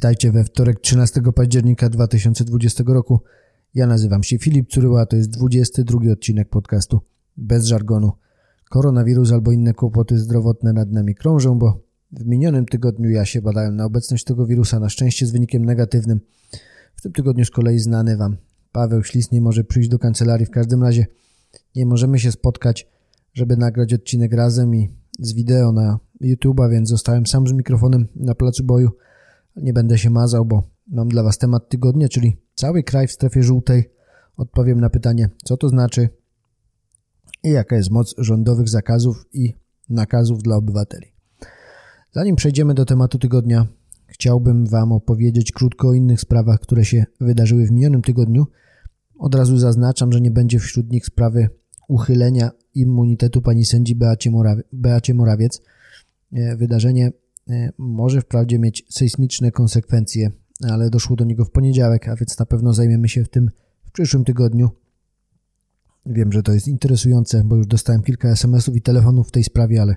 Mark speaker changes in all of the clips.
Speaker 1: Witajcie we wtorek 13 października 2020 roku. Ja nazywam się Filip Curyła, to jest 22 odcinek podcastu Bez żargonu. Koronawirus albo inne kłopoty zdrowotne nad nami krążą, bo w minionym tygodniu ja się badałem na obecność tego wirusa, na szczęście z wynikiem negatywnym. W tym tygodniu z kolei znany Wam Paweł Ślis nie może przyjść do kancelarii. W każdym razie nie możemy się spotkać, żeby nagrać odcinek razem i z wideo na YouTube'a, więc zostałem sam z mikrofonem na placu boju. Nie będę się mazał, bo mam dla Was temat tygodnia, czyli cały kraj w strefie żółtej. Odpowiem na pytanie, co to znaczy i jaka jest moc rządowych zakazów i nakazów dla obywateli. Zanim przejdziemy do tematu tygodnia, chciałbym Wam opowiedzieć krótko o innych sprawach, które się wydarzyły w minionym tygodniu. Od razu zaznaczam, że nie będzie wśród nich sprawy uchylenia immunitetu pani sędzi Beacie, Morawie, Beacie Morawiec. E, wydarzenie może wprawdzie mieć sejsmiczne konsekwencje, ale doszło do niego w poniedziałek, a więc na pewno zajmiemy się tym w przyszłym tygodniu. Wiem, że to jest interesujące, bo już dostałem kilka SMS-ów i telefonów w tej sprawie, ale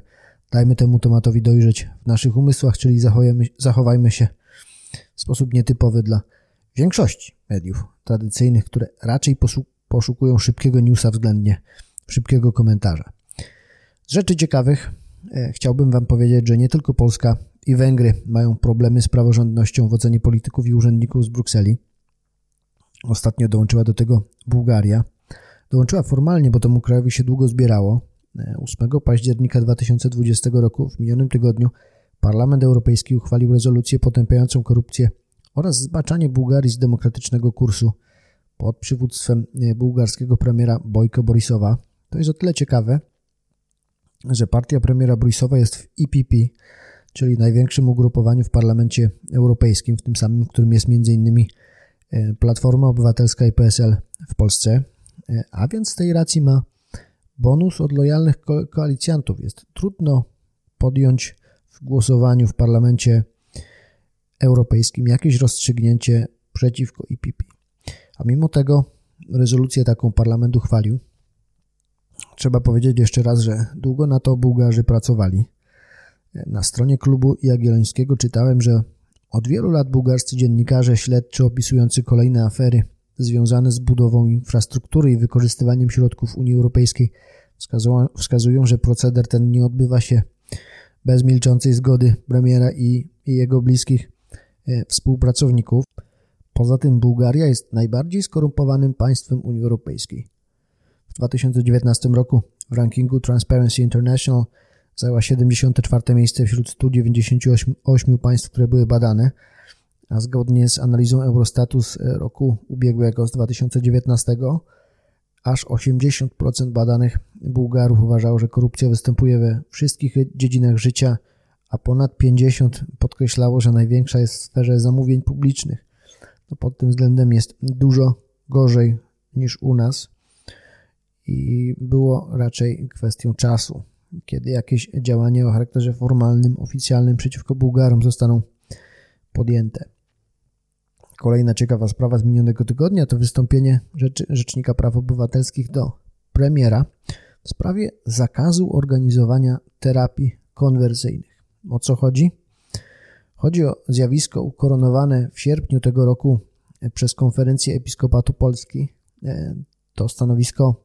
Speaker 1: dajmy temu tematowi dojrzeć w naszych umysłach, czyli zachowajmy, zachowajmy się w sposób nietypowy dla większości mediów tradycyjnych, które raczej poszukują szybkiego newsa względnie szybkiego komentarza. Z rzeczy ciekawych chciałbym Wam powiedzieć, że nie tylko Polska i Węgry mają problemy z praworządnością w ocenie polityków i urzędników z Brukseli. Ostatnio dołączyła do tego Bułgaria. Dołączyła formalnie, bo temu krajowi się długo zbierało. 8 e, października 2020 roku, w minionym tygodniu, Parlament Europejski uchwalił rezolucję potępiającą korupcję oraz zbaczanie Bułgarii z demokratycznego kursu pod przywództwem e, bułgarskiego premiera Bojko Borisowa. To jest o tyle ciekawe, że partia premiera Borisowa jest w EPP, czyli największym ugrupowaniu w Parlamencie Europejskim, w tym samym, w którym jest m.in. E, Platforma Obywatelska i PSL w Polsce, e, a więc z tej racji ma bonus od lojalnych ko koalicjantów. Jest trudno podjąć w głosowaniu w Parlamencie Europejskim jakieś rozstrzygnięcie przeciwko EPP. A mimo tego rezolucję taką parlament uchwalił. Trzeba powiedzieć jeszcze raz, że długo na to Bułgarzy pracowali. Na stronie klubu Jagiellońskiego czytałem, że od wielu lat bułgarscy dziennikarze śledczy opisujący kolejne afery związane z budową infrastruktury i wykorzystywaniem środków Unii Europejskiej wskazują, że proceder ten nie odbywa się bez milczącej zgody premiera i, i jego bliskich e, współpracowników. Poza tym Bułgaria jest najbardziej skorumpowanym państwem Unii Europejskiej. W 2019 roku w rankingu Transparency International zajęła 74 miejsce wśród 198 państw, które były badane, a zgodnie z analizą Eurostatu z roku ubiegłego, z 2019, aż 80% badanych Bułgarów uważało, że korupcja występuje we wszystkich dziedzinach życia, a ponad 50% podkreślało, że największa jest w sferze zamówień publicznych. To pod tym względem jest dużo gorzej niż u nas i było raczej kwestią czasu, kiedy jakieś działania o charakterze formalnym, oficjalnym przeciwko Bułgarom zostaną podjęte. Kolejna ciekawa sprawa z minionego tygodnia to wystąpienie Rzecznika Praw Obywatelskich do premiera w sprawie zakazu organizowania terapii konwersyjnych. O co chodzi? Chodzi o zjawisko ukoronowane w sierpniu tego roku przez Konferencję Episkopatu Polski. E, to stanowisko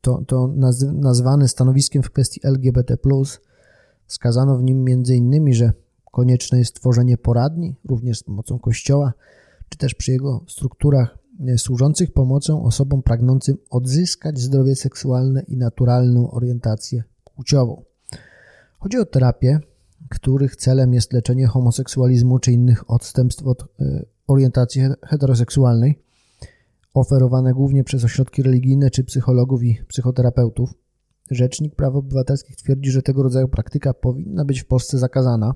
Speaker 1: to, to nazwane stanowiskiem w kwestii LGBT+, wskazano w nim m.in., że konieczne jest tworzenie poradni, również z pomocą Kościoła, czy też przy jego strukturach e, służących pomocą osobom pragnącym odzyskać zdrowie seksualne i naturalną orientację płciową. Chodzi o terapię, których celem jest leczenie homoseksualizmu czy innych odstępstw od e, orientacji heteroseksualnej, oferowane głównie przez ośrodki religijne czy psychologów i psychoterapeutów. Rzecznik Praw Obywatelskich twierdzi, że tego rodzaju praktyka powinna być w Polsce zakazana.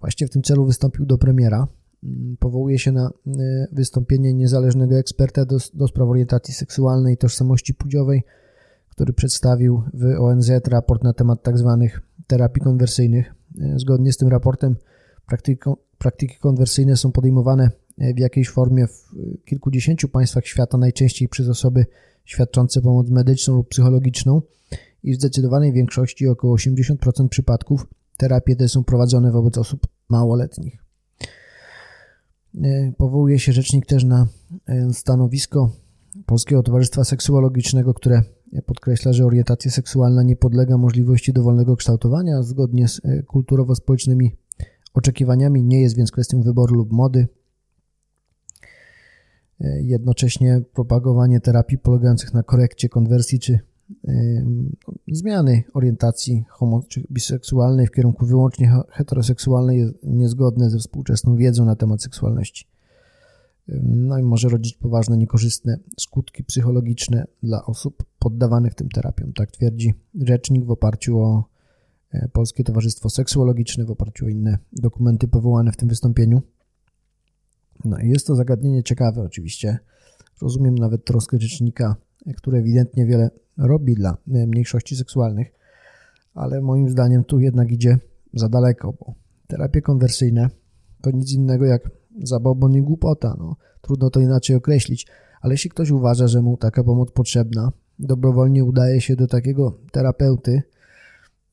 Speaker 1: Właśnie w tym celu wystąpił do premiera. Mm, powołuje się na e, wystąpienie niezależnego eksperta do, do spraw orientacji seksualnej i tożsamości płciowej, który przedstawił w ONZ raport na temat tzw. Tak terapii konwersyjnych. E, zgodnie z tym raportem praktyki, konwersyjne są podejmowane w jakiejś formie w kilkudziesięciu państwach świata, najczęściej przez osoby świadczące pomoc medyczną lub psychologiczną i w zdecydowanej większości, około 80% przypadków, terapie te są prowadzone wobec osób małoletnich. E, powołuje się rzecznik też na e, stanowisko Polskiego Towarzystwa Seksuologicznego, które podkreśla, że orientacja seksualna nie podlega możliwości dowolnego kształtowania zgodnie z e, kulturowo-społecznymi oczekiwaniami, nie jest więc kwestią wyboru lub mody. Jednocześnie propagowanie terapii polegających na korekcie konwersji czy zmiany orientacji homo czy biseksualnej w kierunku wyłącznie heteroseksualnej jest niezgodne ze współczesną wiedzą na temat seksualności. No i może rodzić poważne, niekorzystne skutki psychologiczne dla osób poddawanych tym terapiom. Tak twierdzi rzecznik w oparciu o e, Polskie Towarzystwo Seksuologiczne, w oparciu o inne dokumenty powołane w tym wystąpieniu. No i jest to zagadnienie ciekawe oczywiście. Rozumiem nawet troskę rzecznika, który ewidentnie wiele robi dla e, mniejszości seksualnych, ale moim zdaniem tu jednak idzie za daleko, bo terapie konwersyjne to nic innego jak zabobon i głupota. No, trudno to inaczej określić, ale jeśli ktoś uważa, że mu taka pomoc potrzebna, dobrowolnie udaje się do takiego terapeuty,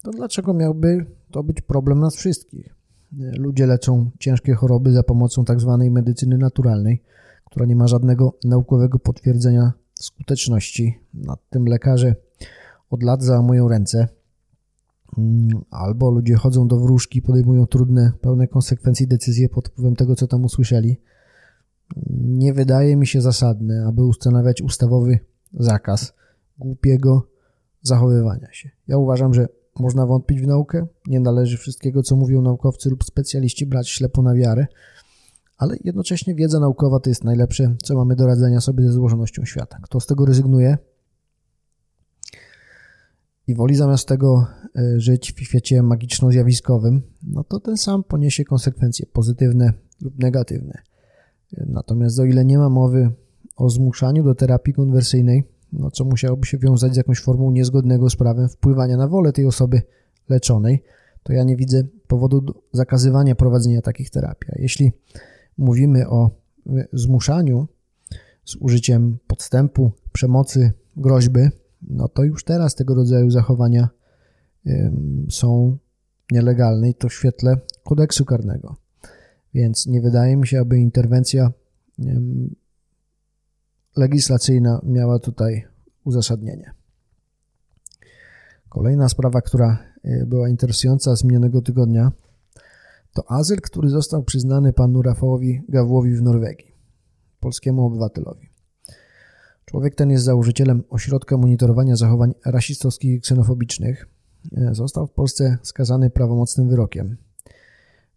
Speaker 1: to dlaczego miałby to być problem nas wszystkich? Ludzie leczą ciężkie choroby za pomocą tak zwanej medycyny naturalnej, która nie ma żadnego naukowego potwierdzenia skuteczności. Nad tym lekarze od lat załamują ręce. Mm, albo ludzie chodzą do wróżki, podejmują trudne, pełne konsekwencji decyzje pod wpływem tego, co tam usłyszeli. Nie wydaje mi się zasadne, aby ustanawiać ustawowy zakaz głupiego zachowywania się. Ja uważam, że można wątpić w naukę, nie należy wszystkiego, co mówią naukowcy lub specjaliści, brać ślepo na wiarę, ale jednocześnie wiedza naukowa to jest najlepsze, co mamy do radzenia sobie ze złożonością świata. Kto z tego rezygnuje i woli zamiast tego e, żyć w świecie magiczno-zjawiskowym, no to ten sam poniesie konsekwencje pozytywne lub negatywne. Natomiast o ile nie ma mowy o zmuszaniu do terapii konwersyjnej, no co musiałoby się wiązać z jakąś formą niezgodnego z prawem wpływania na wolę tej osoby leczonej, to ja nie widzę powodu do zakazywania prowadzenia takich terapii. A jeśli mówimy o zmuszaniu z użyciem podstępu, przemocy, groźby, no to już teraz tego rodzaju zachowania są nielegalne i to w świetle kodeksu karnego. Więc nie wydaje mi się, aby interwencja legislacyjna miała tutaj uzasadnienie. Kolejna sprawa, która e, była interesująca z minionego tygodnia, to azyl, który został przyznany panu Rafałowi Gawłowi w Norwegii, polskiemu obywatelowi. Człowiek ten jest założycielem ośrodka monitorowania zachowań rasistowskich i ksenofobicznych. E, został w Polsce skazany prawomocnym wyrokiem.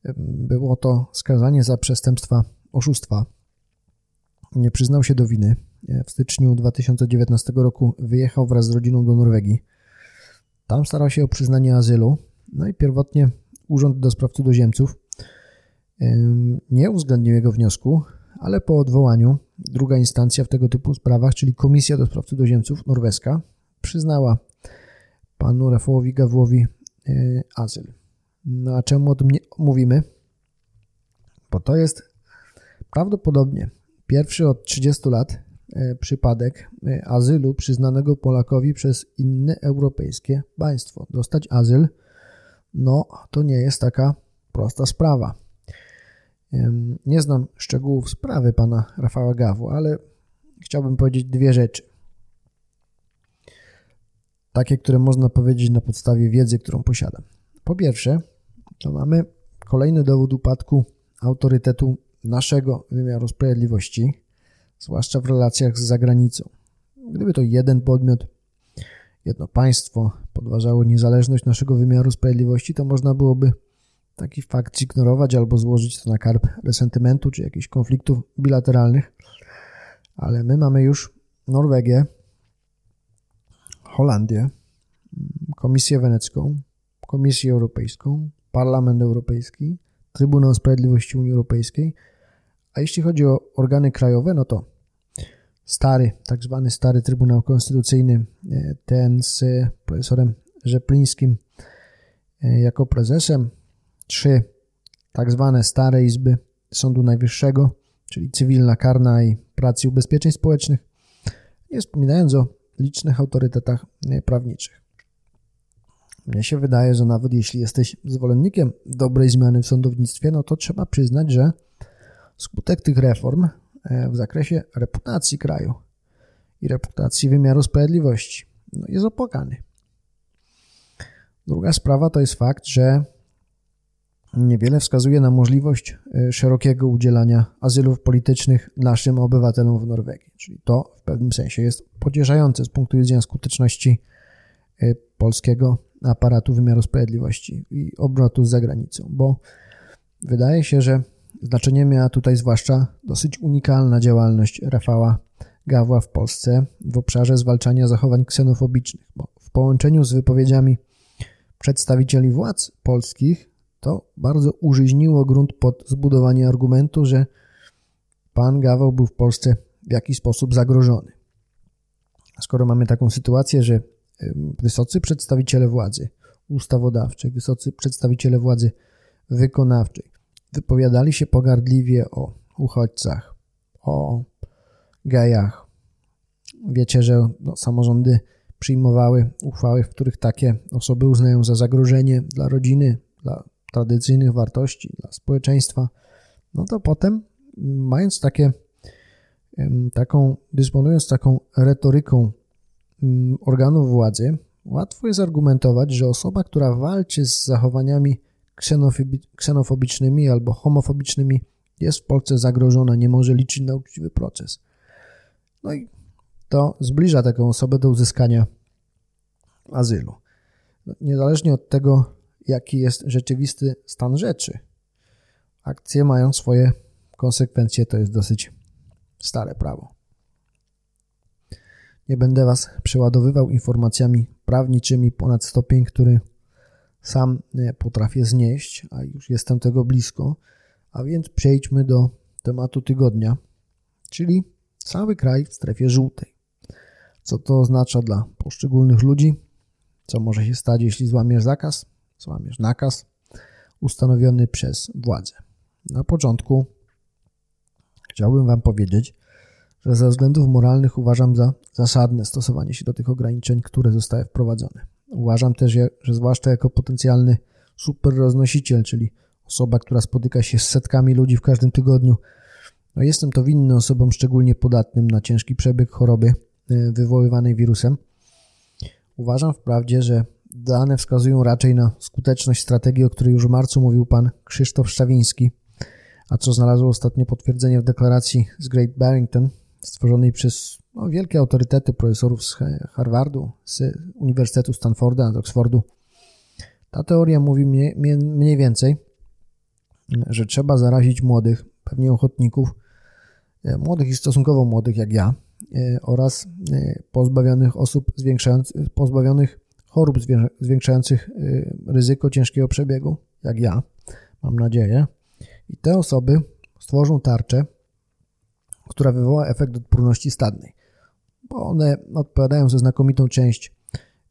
Speaker 1: E, było to skazanie za przestępstwa oszustwa. Nie przyznał się do winy. E, w styczniu 2019 roku wyjechał wraz z rodziną do Norwegii. Tam starał się o przyznanie azylu. No i pierwotnie Urząd do Spraw Cudzoziemców nie uwzględnił jego wniosku, ale po odwołaniu druga instancja w tego typu sprawach, czyli Komisja do Spraw Cudzoziemców norweska, przyznała panu Rafałowi Gawłowi e, azyl. No a czemu o tym mówimy? Bo to jest prawdopodobnie pierwszy od 30 lat przypadek e, azylu przyznanego Polakowi przez inne europejskie państwo. Dostać azyl no to nie jest taka prosta sprawa. Nie znam szczegółów sprawy pana Rafała Gawu, ale chciałbym powiedzieć dwie rzeczy. Takie, które można powiedzieć na podstawie wiedzy, którą posiadam. Po pierwsze, to mamy kolejny dowód upadku autorytetu naszego wymiaru sprawiedliwości, zwłaszcza w relacjach z zagranicą. Gdyby to jeden podmiot jedno państwo podważało niezależność naszego wymiaru sprawiedliwości, to można byłoby taki fakt zignorować albo złożyć to na karb resentymentu czy jakichś konfliktów bilateralnych. Ale my mamy już Norwegię, Holandię, Komisję Wenecką, Komisję Europejską, Parlament Europejski, Trybunał Sprawiedliwości Unii Europejskiej. A jeśli chodzi o organy krajowe, no to stary, tak zwany stary Trybunał Konstytucyjny, e, ten z profesorem Rzeplińskim e, jako prezesem, trzy tak zwane stare izby Sądu Najwyższego, czyli cywilna, karna i pracy ubezpieczeń społecznych, nie wspominając o licznych autorytetach e, prawniczych. mnie się wydaje, że nawet jeśli jesteś zwolennikiem dobrej zmiany w sądownictwie, no to trzeba przyznać, że skutek tych reform e, w zakresie reputacji kraju i reputacji wymiaru sprawiedliwości no, jest opłakany. Druga sprawa to jest fakt, że niewiele wskazuje na możliwość e, szerokiego udzielania azylów politycznych naszym obywatelom w Norwegii. Czyli to w pewnym sensie jest pocieszające z punktu widzenia skuteczności e, polskiego aparatu wymiaru sprawiedliwości i obrotu z zagranicą, bo wydaje się, że znaczenie miała tutaj zwłaszcza dosyć unikalna działalność Rafała Gawła w Polsce w obszarze zwalczania zachowań ksenofobicznych, bo w połączeniu z wypowiedziami przedstawicieli władz polskich to bardzo użyźniło grunt pod zbudowanie argumentu, że pan Gaweł był w Polsce w jakiś sposób zagrożony. Skoro mamy taką sytuację, że wysocy przedstawiciele władzy ustawodawczej, wysocy przedstawiciele władzy wykonawczej wypowiadali się pogardliwie o uchodźcach, o gejach. Wiecie, że no, samorządy przyjmowały uchwały, w których takie osoby uznają za zagrożenie dla rodziny, dla tradycyjnych wartości, dla społeczeństwa. No to potem, mając takie, taką, dysponując taką retoryką organów władzy, łatwo jest argumentować, że osoba, która walczy z zachowaniami ksenofobicznymi albo homofobicznymi, jest w Polsce zagrożona, nie może liczyć na uczciwy proces. No i to zbliża taką osobę do uzyskania azylu. Niezależnie od tego, jaki jest rzeczywisty stan rzeczy, akcje mają swoje konsekwencje, to jest dosyć stare prawo. Nie będę Was przeładowywał informacjami prawniczymi ponad stopień, który sam potrafię znieść, a już jestem tego blisko. A więc przejdźmy do tematu tygodnia, czyli cały kraj w strefie żółtej. Co to oznacza dla poszczególnych ludzi? Co może się stać, jeśli złamiesz zakaz, złamiesz nakaz ustanowiony przez władzę? Na początku chciałbym Wam powiedzieć, że ze względów moralnych uważam za zasadne stosowanie się do tych ograniczeń, które zostały wprowadzone. Uważam też, że zwłaszcza jako potencjalny super roznosiciel, czyli osoba, która spotyka się z setkami ludzi w każdym tygodniu, no jestem to winny osobom szczególnie podatnym na ciężki przebieg choroby e, wywoływanej wirusem. Uważam wprawdzie, że dane wskazują raczej na skuteczność strategii, o której już w marcu mówił pan Krzysztof Szczawiński, a co znalazło ostatnie potwierdzenie w deklaracji z Great Barrington, stworzonej przez no, wielkie autorytety profesorów z Harvardu, z Uniwersytetu Stanforda, z Oxfordu. Ta teoria mówi mniej, mniej więcej, że trzeba zarazić młodych, pewnie ochotników, e, młodych i stosunkowo młodych jak ja, e, oraz e, pozbawionych osób zwiększających, pozbawionych chorób zwiększających ryzyko ciężkiego przebiegu, jak ja, mam nadzieję. I te osoby stworzą tarczę, która wywoła efekt odporności stadnej, bo one odpowiadają za znakomitą część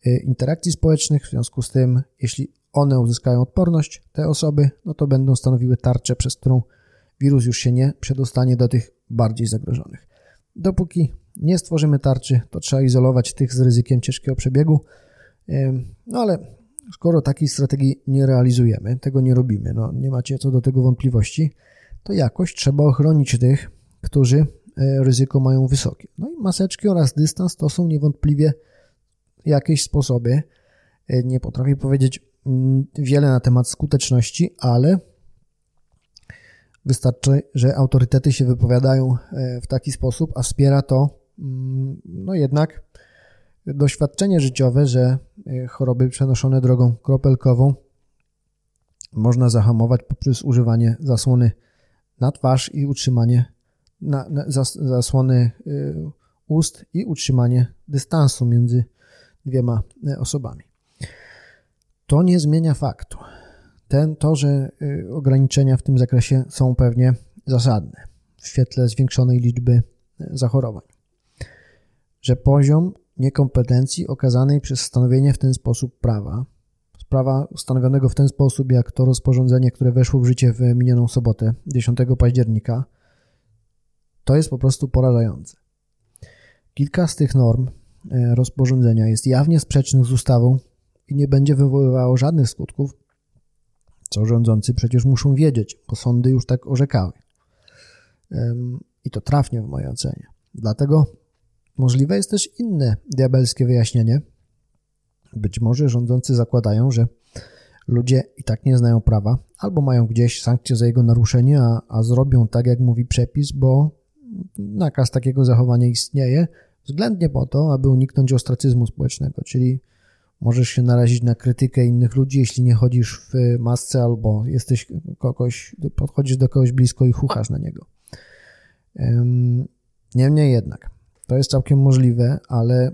Speaker 1: y, interakcji społecznych, w związku z tym, jeśli one uzyskają odporność, te osoby, no to będą stanowiły tarczę, przez którą wirus już się nie przedostanie do tych bardziej zagrożonych. Dopóki nie stworzymy tarczy, to trzeba izolować tych z ryzykiem ciężkiego przebiegu, no ale skoro takiej strategii nie realizujemy, tego nie robimy, no nie macie co do tego wątpliwości, to jakoś trzeba ochronić tych, którzy ryzyko mają wysokie. No i maseczki oraz dystans to są niewątpliwie jakieś sposoby. E, nie potrafię powiedzieć mm, wiele na temat skuteczności, ale wystarczy, że autorytety się wypowiadają e, w taki sposób, a wspiera to mm, no jednak doświadczenie życiowe, że choroby przenoszone drogą kropelkową można zahamować poprzez używanie zasłony na twarz i utrzymanie na, na zas, zasłony y, ust i utrzymanie dystansu między dwiema y, osobami. To nie zmienia faktu. Ten, to, że y, ograniczenia w tym zakresie są pewnie zasadne w świetle zwiększonej liczby zachorowań. Że poziom niekompetencji okazanej przez stanowienie w ten sposób prawa, prawa ustanowionego w ten sposób, jak to rozporządzenie, które weszło w życie w minioną sobotę, 10 października, to jest po prostu porażające. Kilka z tych norm e, rozporządzenia jest jawnie sprzecznych z ustawą i nie będzie wywoływało żadnych skutków, co rządzący przecież muszą wiedzieć, bo sądy już tak orzekały. I to trafnie w mojej ocenie. Dlatego możliwe jest też inne diabelskie wyjaśnienie. Być może rządzący zakładają, że ludzie i tak nie znają prawa, albo mają gdzieś sankcje za jego naruszenie, a, a zrobią tak, jak mówi przepis, bo nakaz takiego zachowania istnieje, względnie po to, aby uniknąć ostracyzmu społecznego, czyli możesz się narazić na krytykę innych ludzi, jeśli nie chodzisz w masce albo jesteś kogoś, podchodzisz do kogoś blisko i chuchasz na niego. Niemniej jednak, to jest całkiem możliwe, ale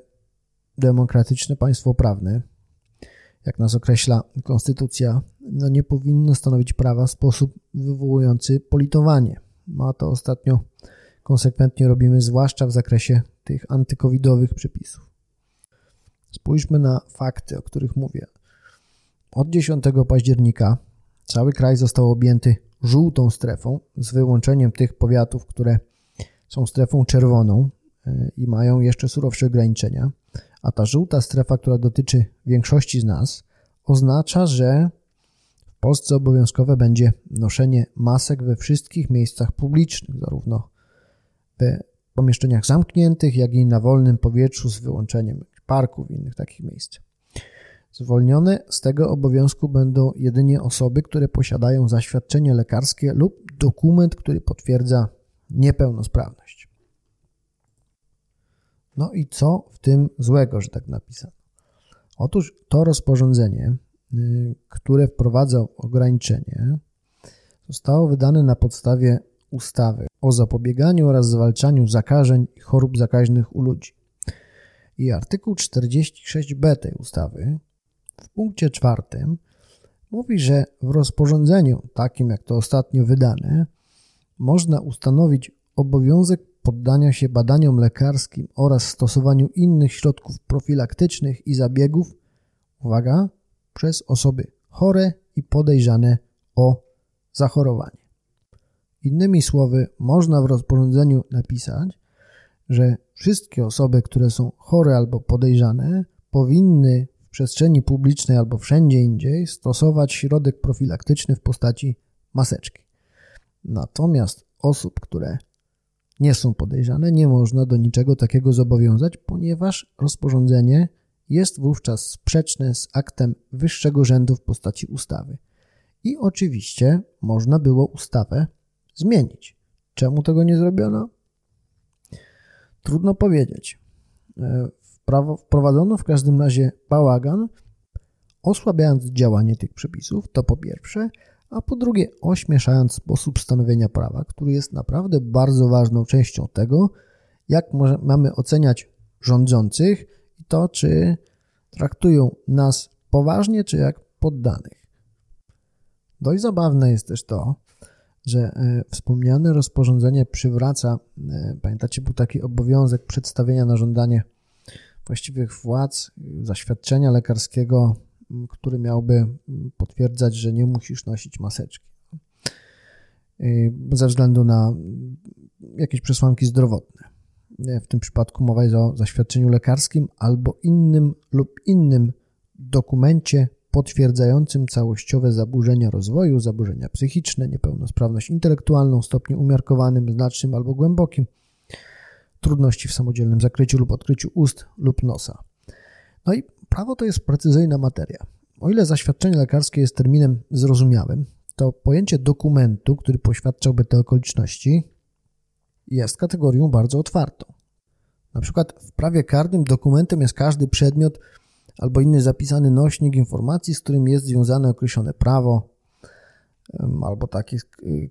Speaker 1: demokratyczne państwo prawne, jak nas określa konstytucja, no nie powinno stanowić prawa w sposób wywołujący politowanie. Ma to ostatnio konsekwentnie robimy, zwłaszcza w zakresie tych antykowidowych przepisów. Spójrzmy na fakty, o których mówię. Od 10 października cały kraj został objęty żółtą strefą, z wyłączeniem tych powiatów, które są strefą czerwoną e, i mają jeszcze surowsze ograniczenia. A ta żółta strefa, która dotyczy większości z nas, oznacza, że w Polsce obowiązkowe będzie noszenie masek we wszystkich miejscach publicznych, zarówno w pomieszczeniach zamkniętych, jak i na wolnym powietrzu z wyłączeniem parków i innych takich miejsc. Zwolnione z tego obowiązku będą jedynie osoby, które posiadają zaświadczenie lekarskie lub dokument, który potwierdza niepełnosprawność. No i co w tym złego, że tak napisano? Otóż to rozporządzenie, y, które wprowadza ograniczenie, zostało wydane na podstawie ustawy o zapobieganiu oraz zwalczaniu zakażeń i chorób zakaźnych u ludzi. I artykuł 46b tej ustawy w punkcie czwartym mówi, że w rozporządzeniu takim jak to ostatnio wydane można ustanowić obowiązek poddania się badaniom lekarskim oraz stosowaniu innych środków profilaktycznych i zabiegów, uwaga, przez osoby chore i podejrzane o zachorowanie. Innymi słowy, można w rozporządzeniu napisać, że wszystkie osoby, które są chore albo podejrzane, powinny w przestrzeni publicznej albo wszędzie indziej stosować środek profilaktyczny w postaci maseczki. Natomiast osób, które nie są podejrzane, nie można do niczego takiego zobowiązać, ponieważ rozporządzenie jest wówczas sprzeczne z aktem wyższego rzędu w postaci ustawy. I oczywiście można było ustawę zmienić. Czemu tego nie zrobiono? Trudno powiedzieć. E, wprowadzono w każdym razie bałagan, osłabiając działanie tych przepisów, to po pierwsze, a po drugie ośmieszając sposób stanowienia prawa, który jest naprawdę bardzo ważną częścią tego, jak może, mamy oceniać rządzących i to, czy traktują nas poważnie, czy jak poddanych. Dość zabawne jest też to, że e, wspomniane rozporządzenie przywraca, e, pamiętacie, był taki obowiązek przedstawienia na żądanie właściwych władz zaświadczenia lekarskiego, który miałby potwierdzać, że nie musisz nosić maseczki. E, ze względu na jakieś przesłanki zdrowotne. W tym przypadku mowa jest o zaświadczeniu lekarskim albo innym lub innym dokumencie potwierdzającym całościowe zaburzenia rozwoju, zaburzenia psychiczne, niepełnosprawność intelektualną stopniu umiarkowanym, znacznym albo głębokim, trudności w samodzielnym zakryciu lub odkryciu ust lub nosa. No i prawo to jest precyzyjna materia. O ile zaświadczenie lekarskie jest terminem zrozumiałym, to pojęcie dokumentu, który poświadczałby te okoliczności, jest kategorią bardzo otwartą. Na przykład w prawie karnym dokumentem jest każdy przedmiot, albo inny zapisany nośnik informacji, z którym jest związane określone prawo, albo taki,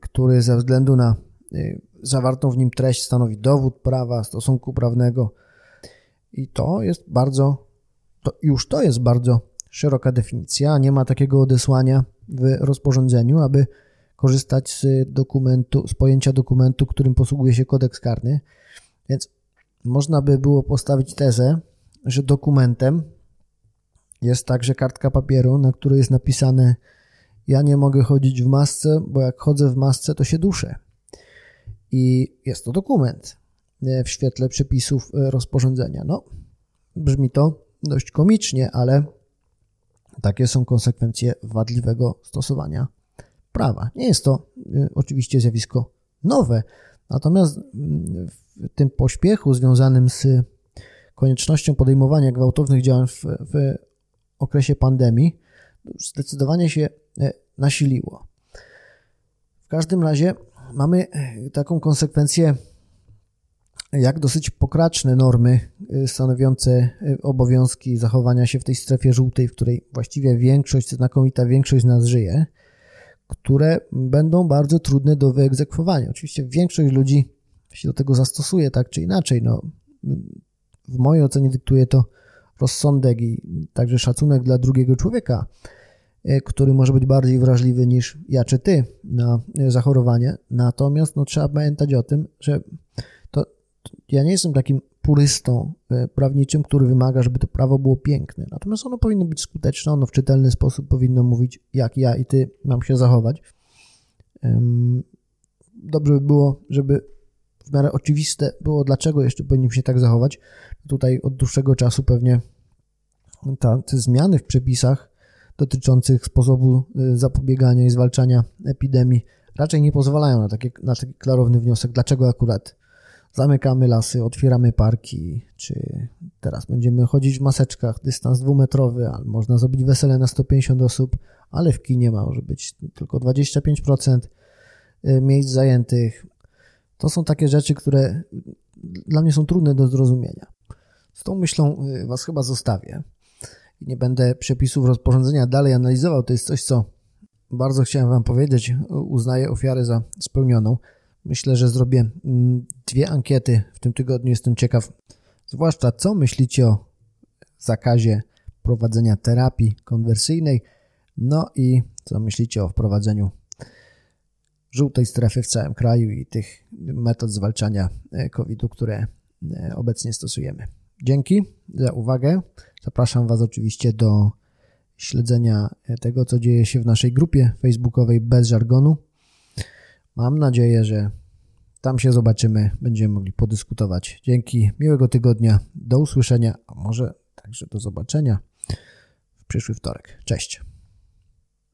Speaker 1: który ze względu na y, zawartą w nim treść stanowi dowód prawa, stosunku prawnego. I to jest bardzo, to już to jest bardzo szeroka definicja. Nie ma takiego odesłania w rozporządzeniu, aby korzystać z dokumentu, z pojęcia dokumentu, którym posługuje się kodeks karny. Więc można by było postawić tezę, że dokumentem jest także kartka papieru, na której jest napisane ja nie mogę chodzić w masce, bo jak chodzę w masce, to się duszę. I jest to dokument e, w świetle przepisów e, rozporządzenia. No, brzmi to dość komicznie, ale Takie są konsekwencje wadliwego stosowania prawa. Nie jest to y, oczywiście zjawisko nowe, natomiast mm, w tym pośpiechu związanym z koniecznością podejmowania gwałtownych działań w, w okresie pandemii zdecydowanie się e, nasiliło. W każdym razie mamy e, taką konsekwencję, jak dosyć pokraczne normy e, stanowiące obowiązki zachowania się w tej strefie żółtej, w której właściwie większość, znakomita większość z nas żyje, które będą bardzo trudne do wyegzekwowania. Oczywiście większość ludzi się do tego zastosuje tak czy inaczej. No, w mojej ocenie dyktuje to rozsądek i także szacunek dla drugiego człowieka, e, który może być bardziej wrażliwy niż ja czy ty na e, zachorowanie. Natomiast no, trzeba pamiętać o tym, że to, ja nie jestem takim purystą e, prawniczym, który wymaga, żeby to prawo było piękne. Natomiast ono powinno być skuteczne, ono w czytelny sposób powinno mówić, jak ja i ty mam się zachować. Dobrze by było, żeby w miarę oczywiste było, dlaczego jeszcze powinniśmy się tak zachować. Tutaj od dłuższego czasu pewnie te zmiany w przepisach dotyczących sposobu y, zapobiegania i zwalczania epidemii raczej nie pozwalają na, takie, na taki klarowny wniosek, dlaczego akurat zamykamy lasy, otwieramy parki, czy teraz będziemy chodzić w maseczkach, dystans dwumetrowy, ale można zrobić wesele na 150 osób, ale w kinie może być tylko 25% y, miejsc zajętych. To są takie rzeczy, które dla mnie są trudne do zrozumienia. Z tą myślą y, Was chyba zostawię i nie będę przepisów rozporządzenia dalej analizował. To jest coś, co bardzo chciałem Wam powiedzieć. Uznaję ofiarę za spełnioną. Myślę, że zrobię mm, dwie ankiety w tym tygodniu. Jestem ciekaw, zwłaszcza co myślicie o zakazie prowadzenia terapii konwersyjnej, no i co myślicie o wprowadzeniu żółtej strefy w całym kraju i tych metod zwalczania e, COVID-u, które e, obecnie stosujemy. Dzięki za uwagę. Zapraszam Was oczywiście do śledzenia e, tego, co dzieje się w naszej grupie facebookowej bez żargonu. Mam nadzieję, że tam się zobaczymy, będziemy mogli podyskutować. Dzięki, miłego tygodnia, do usłyszenia, a może także do zobaczenia w przyszły wtorek. Cześć.